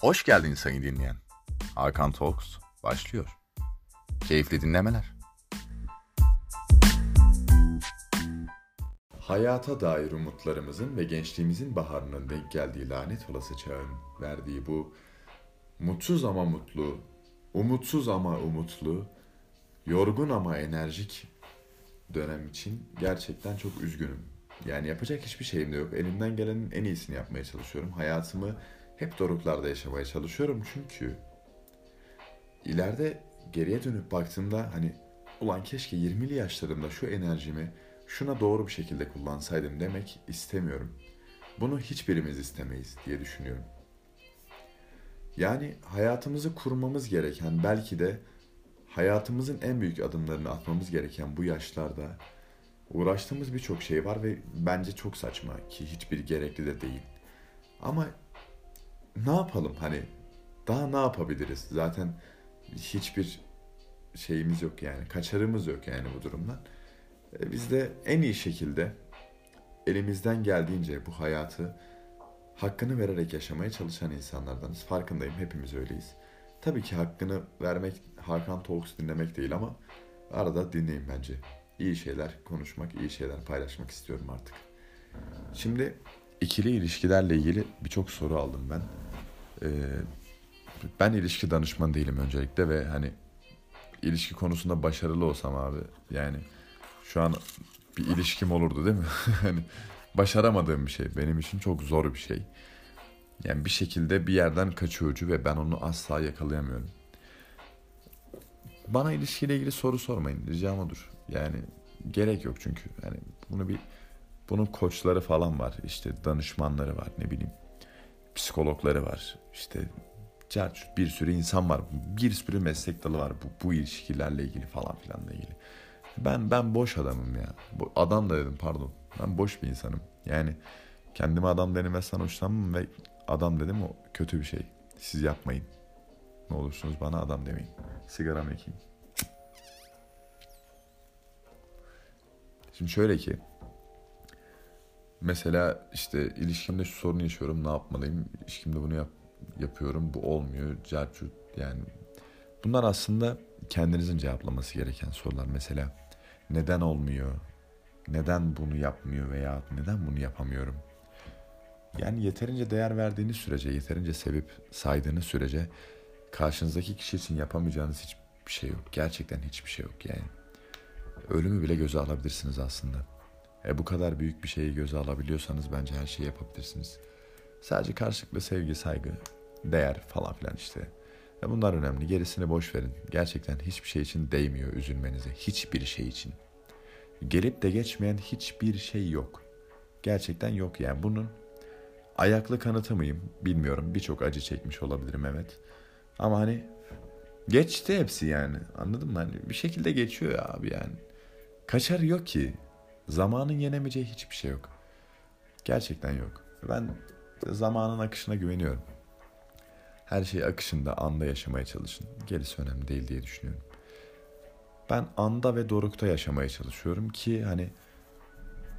Hoş geldin sayın dinleyen. Hakan Talks başlıyor. Keyifli dinlemeler. Hayata dair umutlarımızın ve gençliğimizin baharının denk geldiği lanet olası çağın verdiği bu mutsuz ama mutlu, umutsuz ama umutlu, yorgun ama enerjik dönem için gerçekten çok üzgünüm. Yani yapacak hiçbir şeyim de yok. Elimden gelenin en iyisini yapmaya çalışıyorum. Hayatımı hep doruklarda yaşamaya çalışıyorum çünkü ileride geriye dönüp baktığımda hani ulan keşke 20'li yaşlarımda şu enerjimi şuna doğru bir şekilde kullansaydım demek istemiyorum. Bunu hiçbirimiz istemeyiz diye düşünüyorum. Yani hayatımızı kurmamız gereken belki de hayatımızın en büyük adımlarını atmamız gereken bu yaşlarda uğraştığımız birçok şey var ve bence çok saçma ki hiçbir gerekli de değil. Ama ne yapalım hani daha ne yapabiliriz? Zaten hiçbir şeyimiz yok yani kaçarımız yok yani bu durumdan. E, biz de en iyi şekilde elimizden geldiğince bu hayatı hakkını vererek yaşamaya çalışan insanlardanız. Farkındayım hepimiz öyleyiz. Tabii ki hakkını vermek Hakan Talks dinlemek değil ama arada dinleyin bence. İyi şeyler konuşmak, iyi şeyler paylaşmak istiyorum artık. Şimdi ikili ilişkilerle ilgili birçok soru aldım ben. Ee, ben ilişki danışman değilim öncelikle ve hani ilişki konusunda başarılı olsam abi yani şu an bir ilişkim olurdu değil mi? hani başaramadığım bir şey benim için çok zor bir şey. Yani bir şekilde bir yerden kaçıyor ve ben onu asla yakalayamıyorum. Bana ilişkiyle ilgili soru sormayın. Ricam odur. Yani gerek yok çünkü. Yani bunu bir bunun koçları falan var. İşte danışmanları var ne bileyim. Psikologları var. İşte bir sürü insan var. Bir sürü meslek dalı var bu, bu ilişkilerle ilgili falan filanla ilgili. Ben ben boş adamım ya. Bu, adam da dedim pardon. Ben boş bir insanım. Yani kendime adam denemezsen hoşlanmam ve adam dedim o kötü bir şey. Siz yapmayın. Ne olursunuz bana adam demeyin. Sigaramı yakayım. Şimdi şöyle ki mesela işte ilişkimde şu sorunu yaşıyorum ne yapmalıyım? İlişkimde bunu yap, yapıyorum bu olmuyor. Cercut yani bunlar aslında kendinizin cevaplaması gereken sorular. Mesela neden olmuyor? Neden bunu yapmıyor veya neden bunu yapamıyorum? Yani yeterince değer verdiğiniz sürece, yeterince sevip saydığınız sürece karşınızdaki kişi için yapamayacağınız hiçbir şey yok. Gerçekten hiçbir şey yok yani. Ölümü bile göze alabilirsiniz aslında. E bu kadar büyük bir şeyi göze alabiliyorsanız bence her şeyi yapabilirsiniz. Sadece karşılıklı sevgi, saygı, değer falan filan işte. Ve bunlar önemli. Gerisini boş verin. Gerçekten hiçbir şey için değmiyor üzülmenize. Hiçbir şey için. Gelip de geçmeyen hiçbir şey yok. Gerçekten yok yani. Bunun ayaklı kanıtı mıyım bilmiyorum. Birçok acı çekmiş olabilirim evet. Ama hani geçti hepsi yani. Anladın mı? Hani bir şekilde geçiyor ya abi yani. Kaçar yok ki. Zamanın yenemeyeceği hiçbir şey yok. Gerçekten yok. Ben zamanın akışına güveniyorum. Her şey akışında, anda yaşamaya çalışın. Gerisi önemli değil diye düşünüyorum. Ben anda ve dorukta yaşamaya çalışıyorum ki hani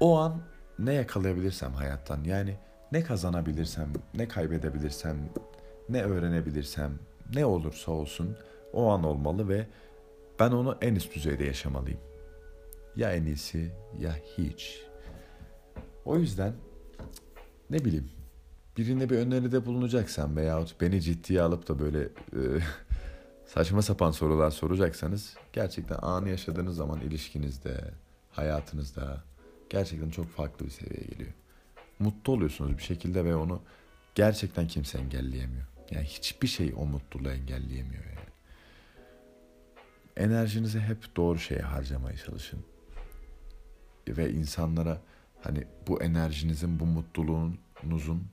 o an ne yakalayabilirsem hayattan yani ne kazanabilirsem, ne kaybedebilirsem, ne öğrenebilirsem, ne olursa olsun o an olmalı ve ben onu en üst düzeyde yaşamalıyım. Ya en iyisi ya hiç. O yüzden ne bileyim birine bir öneride bulunacaksam veyahut beni ciddiye alıp da böyle e, saçma sapan sorular soracaksanız gerçekten anı yaşadığınız zaman ilişkinizde, hayatınızda gerçekten çok farklı bir seviyeye geliyor. Mutlu oluyorsunuz bir şekilde ve onu gerçekten kimse engelleyemiyor. Yani hiçbir şey o mutluluğu engelleyemiyor yani. Enerjinizi hep doğru şeye harcamaya çalışın. Ve insanlara hani bu enerjinizin, bu mutluluğunuzun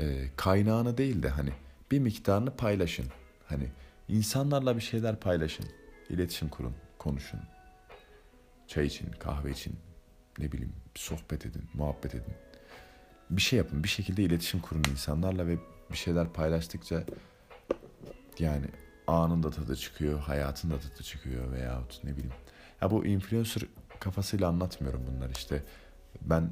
e, kaynağını değil de hani bir miktarını paylaşın. Hani insanlarla bir şeyler paylaşın. İletişim kurun, konuşun. Çay için, kahve için, ne bileyim sohbet edin, muhabbet edin. Bir şey yapın, bir şekilde iletişim kurun insanlarla ve bir şeyler paylaştıkça yani anında tadı çıkıyor, hayatın da tadı çıkıyor veyahut ne bileyim. Ya bu influencer kafasıyla anlatmıyorum bunlar işte. Ben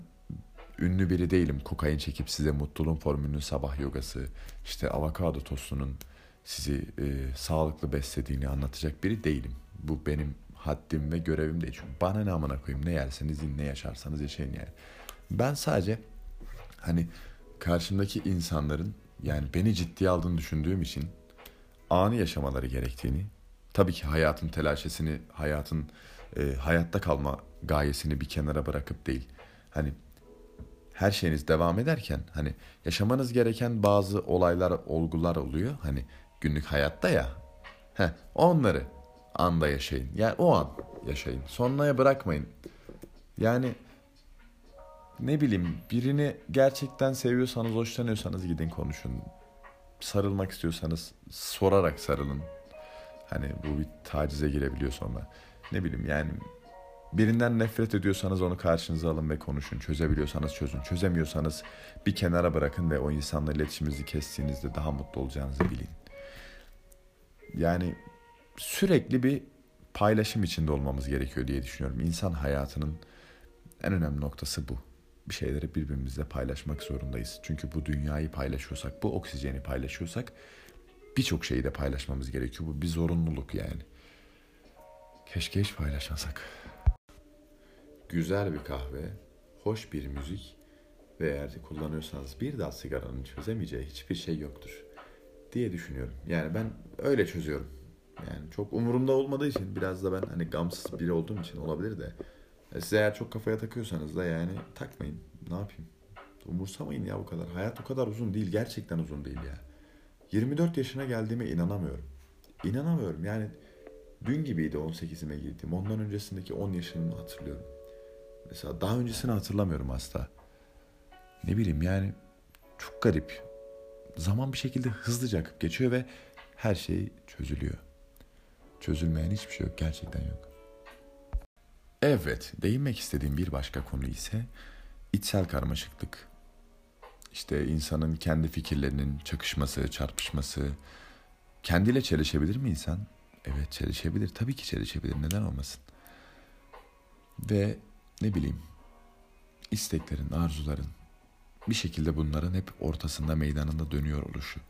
ünlü biri değilim. Kokain çekip size mutluluğun formülünün sabah yogası, işte avokado tostunun sizi e, sağlıklı beslediğini anlatacak biri değilim. Bu benim haddim ve görevim değil. Çünkü bana ne amına koyayım ne yerseniz yiyin ne yaşarsanız yaşayın yani. Ben sadece hani karşımdaki insanların yani beni ciddiye aldığını düşündüğüm için anı yaşamaları gerektiğini, tabii ki hayatın telaşesini, hayatın e, hayatta kalma gayesini bir kenara bırakıp değil. Hani her şeyiniz devam ederken hani yaşamanız gereken bazı olaylar, olgular oluyor. Hani günlük hayatta ya. Heh, onları anda yaşayın. Yani o an yaşayın. Sonraya bırakmayın. Yani ne bileyim birini gerçekten seviyorsanız, hoşlanıyorsanız gidin konuşun. Sarılmak istiyorsanız sorarak sarılın. Hani bu bir tacize girebiliyor sonra. Ne bileyim yani birinden nefret ediyorsanız onu karşınıza alın ve konuşun. Çözebiliyorsanız çözün. Çözemiyorsanız bir kenara bırakın ve o insanla iletişiminizi kestiğinizde daha mutlu olacağınızı bilin. Yani sürekli bir paylaşım içinde olmamız gerekiyor diye düşünüyorum. İnsan hayatının en önemli noktası bu. Bir şeyleri birbirimizle paylaşmak zorundayız. Çünkü bu dünyayı paylaşıyorsak, bu oksijeni paylaşıyorsak birçok şeyi de paylaşmamız gerekiyor. Bu bir zorunluluk yani. Keşke hiç paylaşmasak. Güzel bir kahve, hoş bir müzik ve eğer kullanıyorsanız bir daha sigaranın çözemeyeceği hiçbir şey yoktur diye düşünüyorum. Yani ben öyle çözüyorum. Yani çok umurumda olmadığı için biraz da ben hani gamsız biri olduğum için olabilir de. E, siz eğer çok kafaya takıyorsanız da yani takmayın. Ne yapayım? Umursamayın ya bu kadar. Hayat o kadar uzun değil. Gerçekten uzun değil ya. 24 yaşına geldiğime inanamıyorum. İnanamıyorum yani. Dün gibiydi 18'ime girdiğim. Ondan öncesindeki 10 yaşını hatırlıyorum. Mesela daha öncesini hatırlamıyorum asla. Ne bileyim yani çok garip. Zaman bir şekilde hızlıca akıp geçiyor ve her şey çözülüyor. Çözülmeyen hiçbir şey yok. Gerçekten yok. Evet, değinmek istediğim bir başka konu ise içsel karmaşıklık. İşte insanın kendi fikirlerinin çakışması, çarpışması. Kendiyle çelişebilir mi insan? Evet çelişebilir. Tabii ki çelişebilir. Neden olmasın? Ve ne bileyim isteklerin, arzuların bir şekilde bunların hep ortasında meydanında dönüyor oluşu.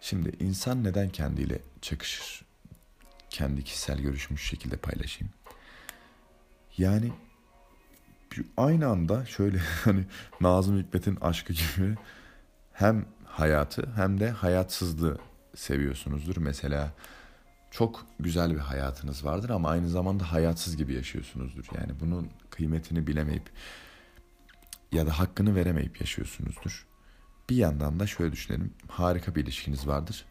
Şimdi insan neden kendiyle çakışır? Kendi kişisel görüşümü şu şekilde paylaşayım. Yani aynı anda şöyle hani Nazım Hikmet'in aşkı gibi hem hayatı hem de hayatsızlığı seviyorsunuzdur. Mesela çok güzel bir hayatınız vardır ama aynı zamanda hayatsız gibi yaşıyorsunuzdur. Yani bunun kıymetini bilemeyip ya da hakkını veremeyip yaşıyorsunuzdur. Bir yandan da şöyle düşünelim. Harika bir ilişkiniz vardır.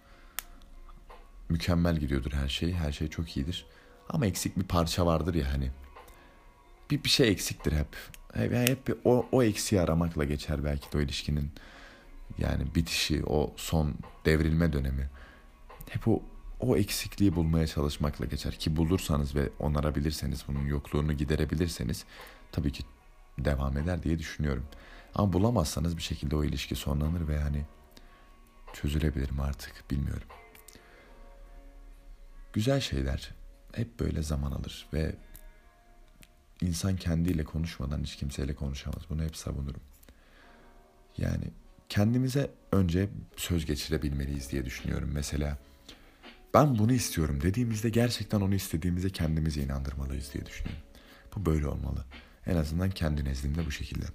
Mükemmel gidiyordur her şey. Her şey çok iyidir. Ama eksik bir parça vardır ya hani. Bir, bir şey eksiktir hep. Hep, hep bir, o, o eksiği aramakla geçer belki de o ilişkinin yani bitişi, o son devrilme dönemi. Hep o o eksikliği bulmaya çalışmakla geçer ki bulursanız ve onarabilirseniz bunun yokluğunu giderebilirseniz tabii ki devam eder diye düşünüyorum. Ama bulamazsanız bir şekilde o ilişki sonlanır ve yani çözülebilir mi artık bilmiyorum. Güzel şeyler hep böyle zaman alır ve insan kendiyle konuşmadan hiç kimseyle konuşamaz. Bunu hep savunurum. Yani kendimize önce söz geçirebilmeliyiz diye düşünüyorum. Mesela ben bunu istiyorum dediğimizde gerçekten onu istediğimize kendimizi inandırmalıyız diye düşünüyorum. Bu böyle olmalı. En azından kendi nezdimde bu şekilde.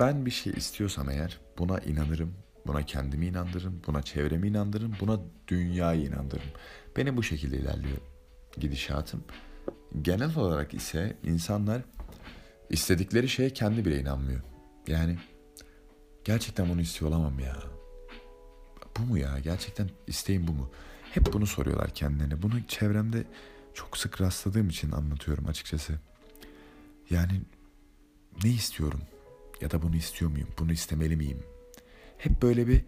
Ben bir şey istiyorsam eğer buna inanırım, buna kendimi inandırırım, buna çevremi inandırırım, buna dünyayı inandırırım. Benim bu şekilde ilerliyor gidişatım. Genel olarak ise insanlar istedikleri şeye kendi bile inanmıyor. Yani gerçekten bunu istiyor olamam ya bu mu ya? Gerçekten isteğim bu mu? Hep bunu soruyorlar kendilerine. Bunu çevremde çok sık rastladığım için anlatıyorum açıkçası. Yani ne istiyorum? Ya da bunu istiyor muyum? Bunu istemeli miyim? Hep böyle bir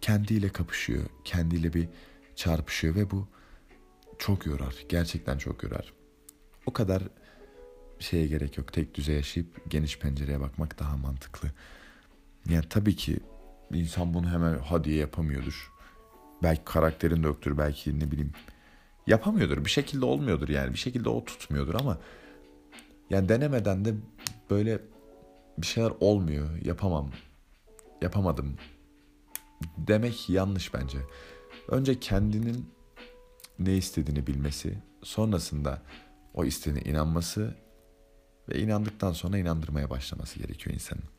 kendiyle kapışıyor. Kendiyle bir çarpışıyor ve bu çok yorar. Gerçekten çok yorar. O kadar şeye gerek yok. Tek düze yaşayıp geniş pencereye bakmak daha mantıklı. Yani tabii ki İnsan bunu hemen ha diye yapamıyordur. Belki karakterin de yoktur. Belki ne bileyim yapamıyordur. Bir şekilde olmuyordur yani. Bir şekilde o tutmuyordur ama yani denemeden de böyle bir şeyler olmuyor, yapamam, yapamadım demek yanlış bence. Önce kendinin ne istediğini bilmesi, sonrasında o istediğine inanması ve inandıktan sonra inandırmaya başlaması gerekiyor insanın.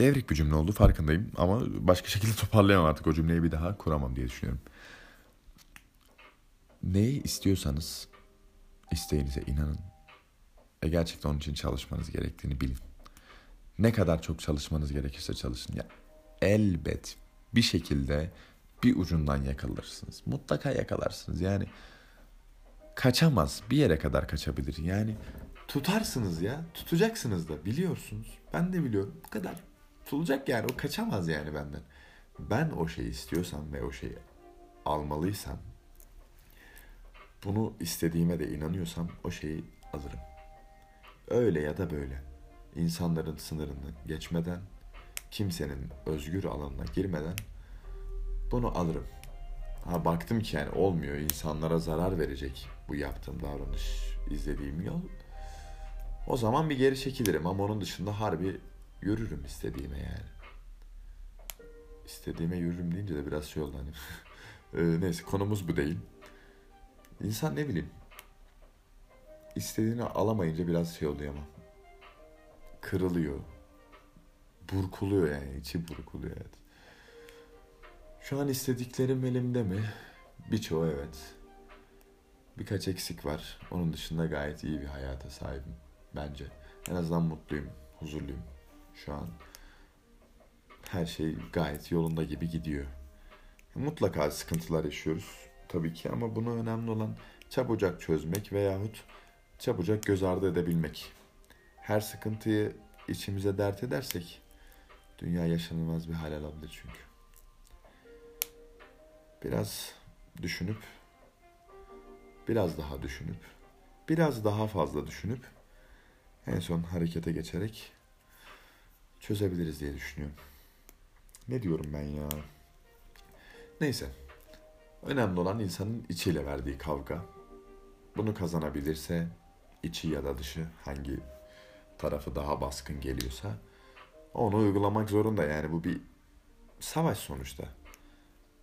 Devrik bir cümle oldu farkındayım ama başka şekilde toparlayamam artık o cümleyi bir daha kuramam diye düşünüyorum. Neyi istiyorsanız isteğinize inanın ve gerçekten onun için çalışmanız gerektiğini bilin. Ne kadar çok çalışmanız gerekirse çalışın. Ya elbet bir şekilde bir ucundan yakalırsınız. Mutlaka yakalarsınız. Yani kaçamaz. Bir yere kadar kaçabilir. Yani tutarsınız ya. Tutacaksınız da biliyorsunuz. Ben de biliyorum. Bu kadar. Tutulacak yani. O kaçamaz yani benden. Ben o şeyi istiyorsam ve o şeyi almalıysam bunu istediğime de inanıyorsam o şeyi alırım. Öyle ya da böyle. İnsanların sınırını geçmeden, kimsenin özgür alanına girmeden bunu alırım. Ha baktım ki yani olmuyor. insanlara zarar verecek bu yaptığım davranış, izlediğim yol. O zaman bir geri çekilirim ama onun dışında harbi yürürüm istediğime yani. İstediğime yürürüm deyince de biraz şey oldu hani. e, neyse konumuz bu değil. İnsan ne bileyim istediğini alamayınca biraz şey oluyor ama kırılıyor. Burkuluyor yani içi burkuluyor evet. Şu an istediklerim elimde mi? Birçoğu evet. Birkaç eksik var. Onun dışında gayet iyi bir hayata sahibim bence. En azından mutluyum, huzurluyum şu an. Her şey gayet yolunda gibi gidiyor. Mutlaka sıkıntılar yaşıyoruz tabii ki ama bunu önemli olan çabucak çözmek veyahut çabucak göz ardı edebilmek. Her sıkıntıyı içimize dert edersek dünya yaşanılmaz bir hal alabilir çünkü. Biraz düşünüp biraz daha düşünüp biraz daha fazla düşünüp en son harekete geçerek çözebiliriz diye düşünüyorum. Ne diyorum ben ya? Neyse. Önemli olan insanın içiyle verdiği kavga. Bunu kazanabilirse içi ya da dışı hangi tarafı daha baskın geliyorsa onu uygulamak zorunda yani bu bir savaş sonuçta.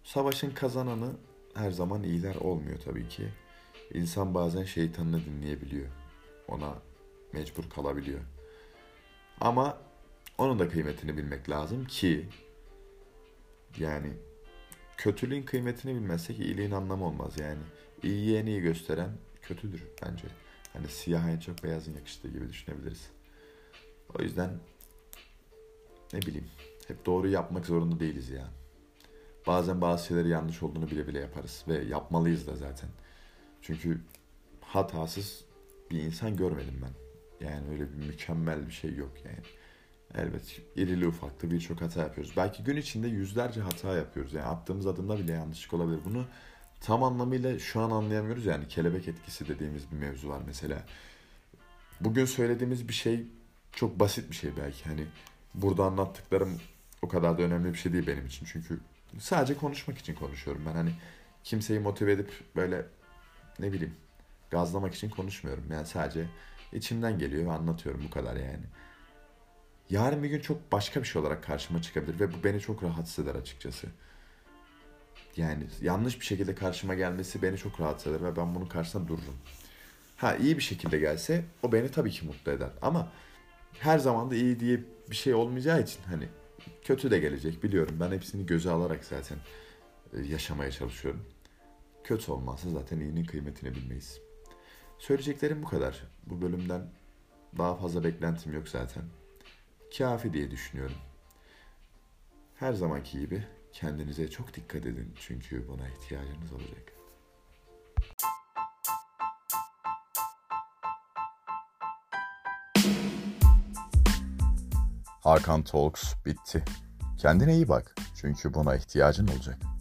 Savaşın kazananı her zaman iyiler olmuyor tabii ki. İnsan bazen şeytanını dinleyebiliyor. Ona mecbur kalabiliyor. Ama onun da kıymetini bilmek lazım ki yani kötülüğün kıymetini bilmezsek iyiliğin anlamı olmaz yani. İyiye en iyi gösteren kötüdür bence. Hani siyah en çok beyazın yakıştığı gibi düşünebiliriz. O yüzden ne bileyim hep doğru yapmak zorunda değiliz ya. Bazen bazı şeyleri yanlış olduğunu bile bile yaparız ve yapmalıyız da zaten. Çünkü hatasız bir insan görmedim ben. Yani öyle bir mükemmel bir şey yok yani. Elbet irili ufaklı birçok hata yapıyoruz. Belki gün içinde yüzlerce hata yapıyoruz. Yani attığımız adımda bile yanlışlık olabilir. Bunu tam anlamıyla şu an anlayamıyoruz. Yani kelebek etkisi dediğimiz bir mevzu var mesela. Bugün söylediğimiz bir şey çok basit bir şey belki. Hani burada anlattıklarım o kadar da önemli bir şey değil benim için. Çünkü sadece konuşmak için konuşuyorum ben. Hani kimseyi motive edip böyle ne bileyim gazlamak için konuşmuyorum. Yani sadece içimden geliyor ve anlatıyorum bu kadar yani. Yarın bir gün çok başka bir şey olarak karşıma çıkabilir ve bu beni çok rahatsız eder açıkçası. Yani yanlış bir şekilde karşıma gelmesi beni çok rahatsız eder ve ben bunun karşısında dururum. Ha iyi bir şekilde gelse o beni tabii ki mutlu eder. Ama her zaman da iyi diye bir şey olmayacağı için hani kötü de gelecek biliyorum. Ben hepsini göze alarak zaten e, yaşamaya çalışıyorum. Kötü olmazsa zaten iyinin kıymetini bilmeyiz. Söyleyeceklerim bu kadar. Bu bölümden daha fazla beklentim yok zaten. Kafi diye düşünüyorum. Her zamanki gibi kendinize çok dikkat edin çünkü buna ihtiyacınız olacak. Hakan Talks bitti. Kendine iyi bak çünkü buna ihtiyacın olacak.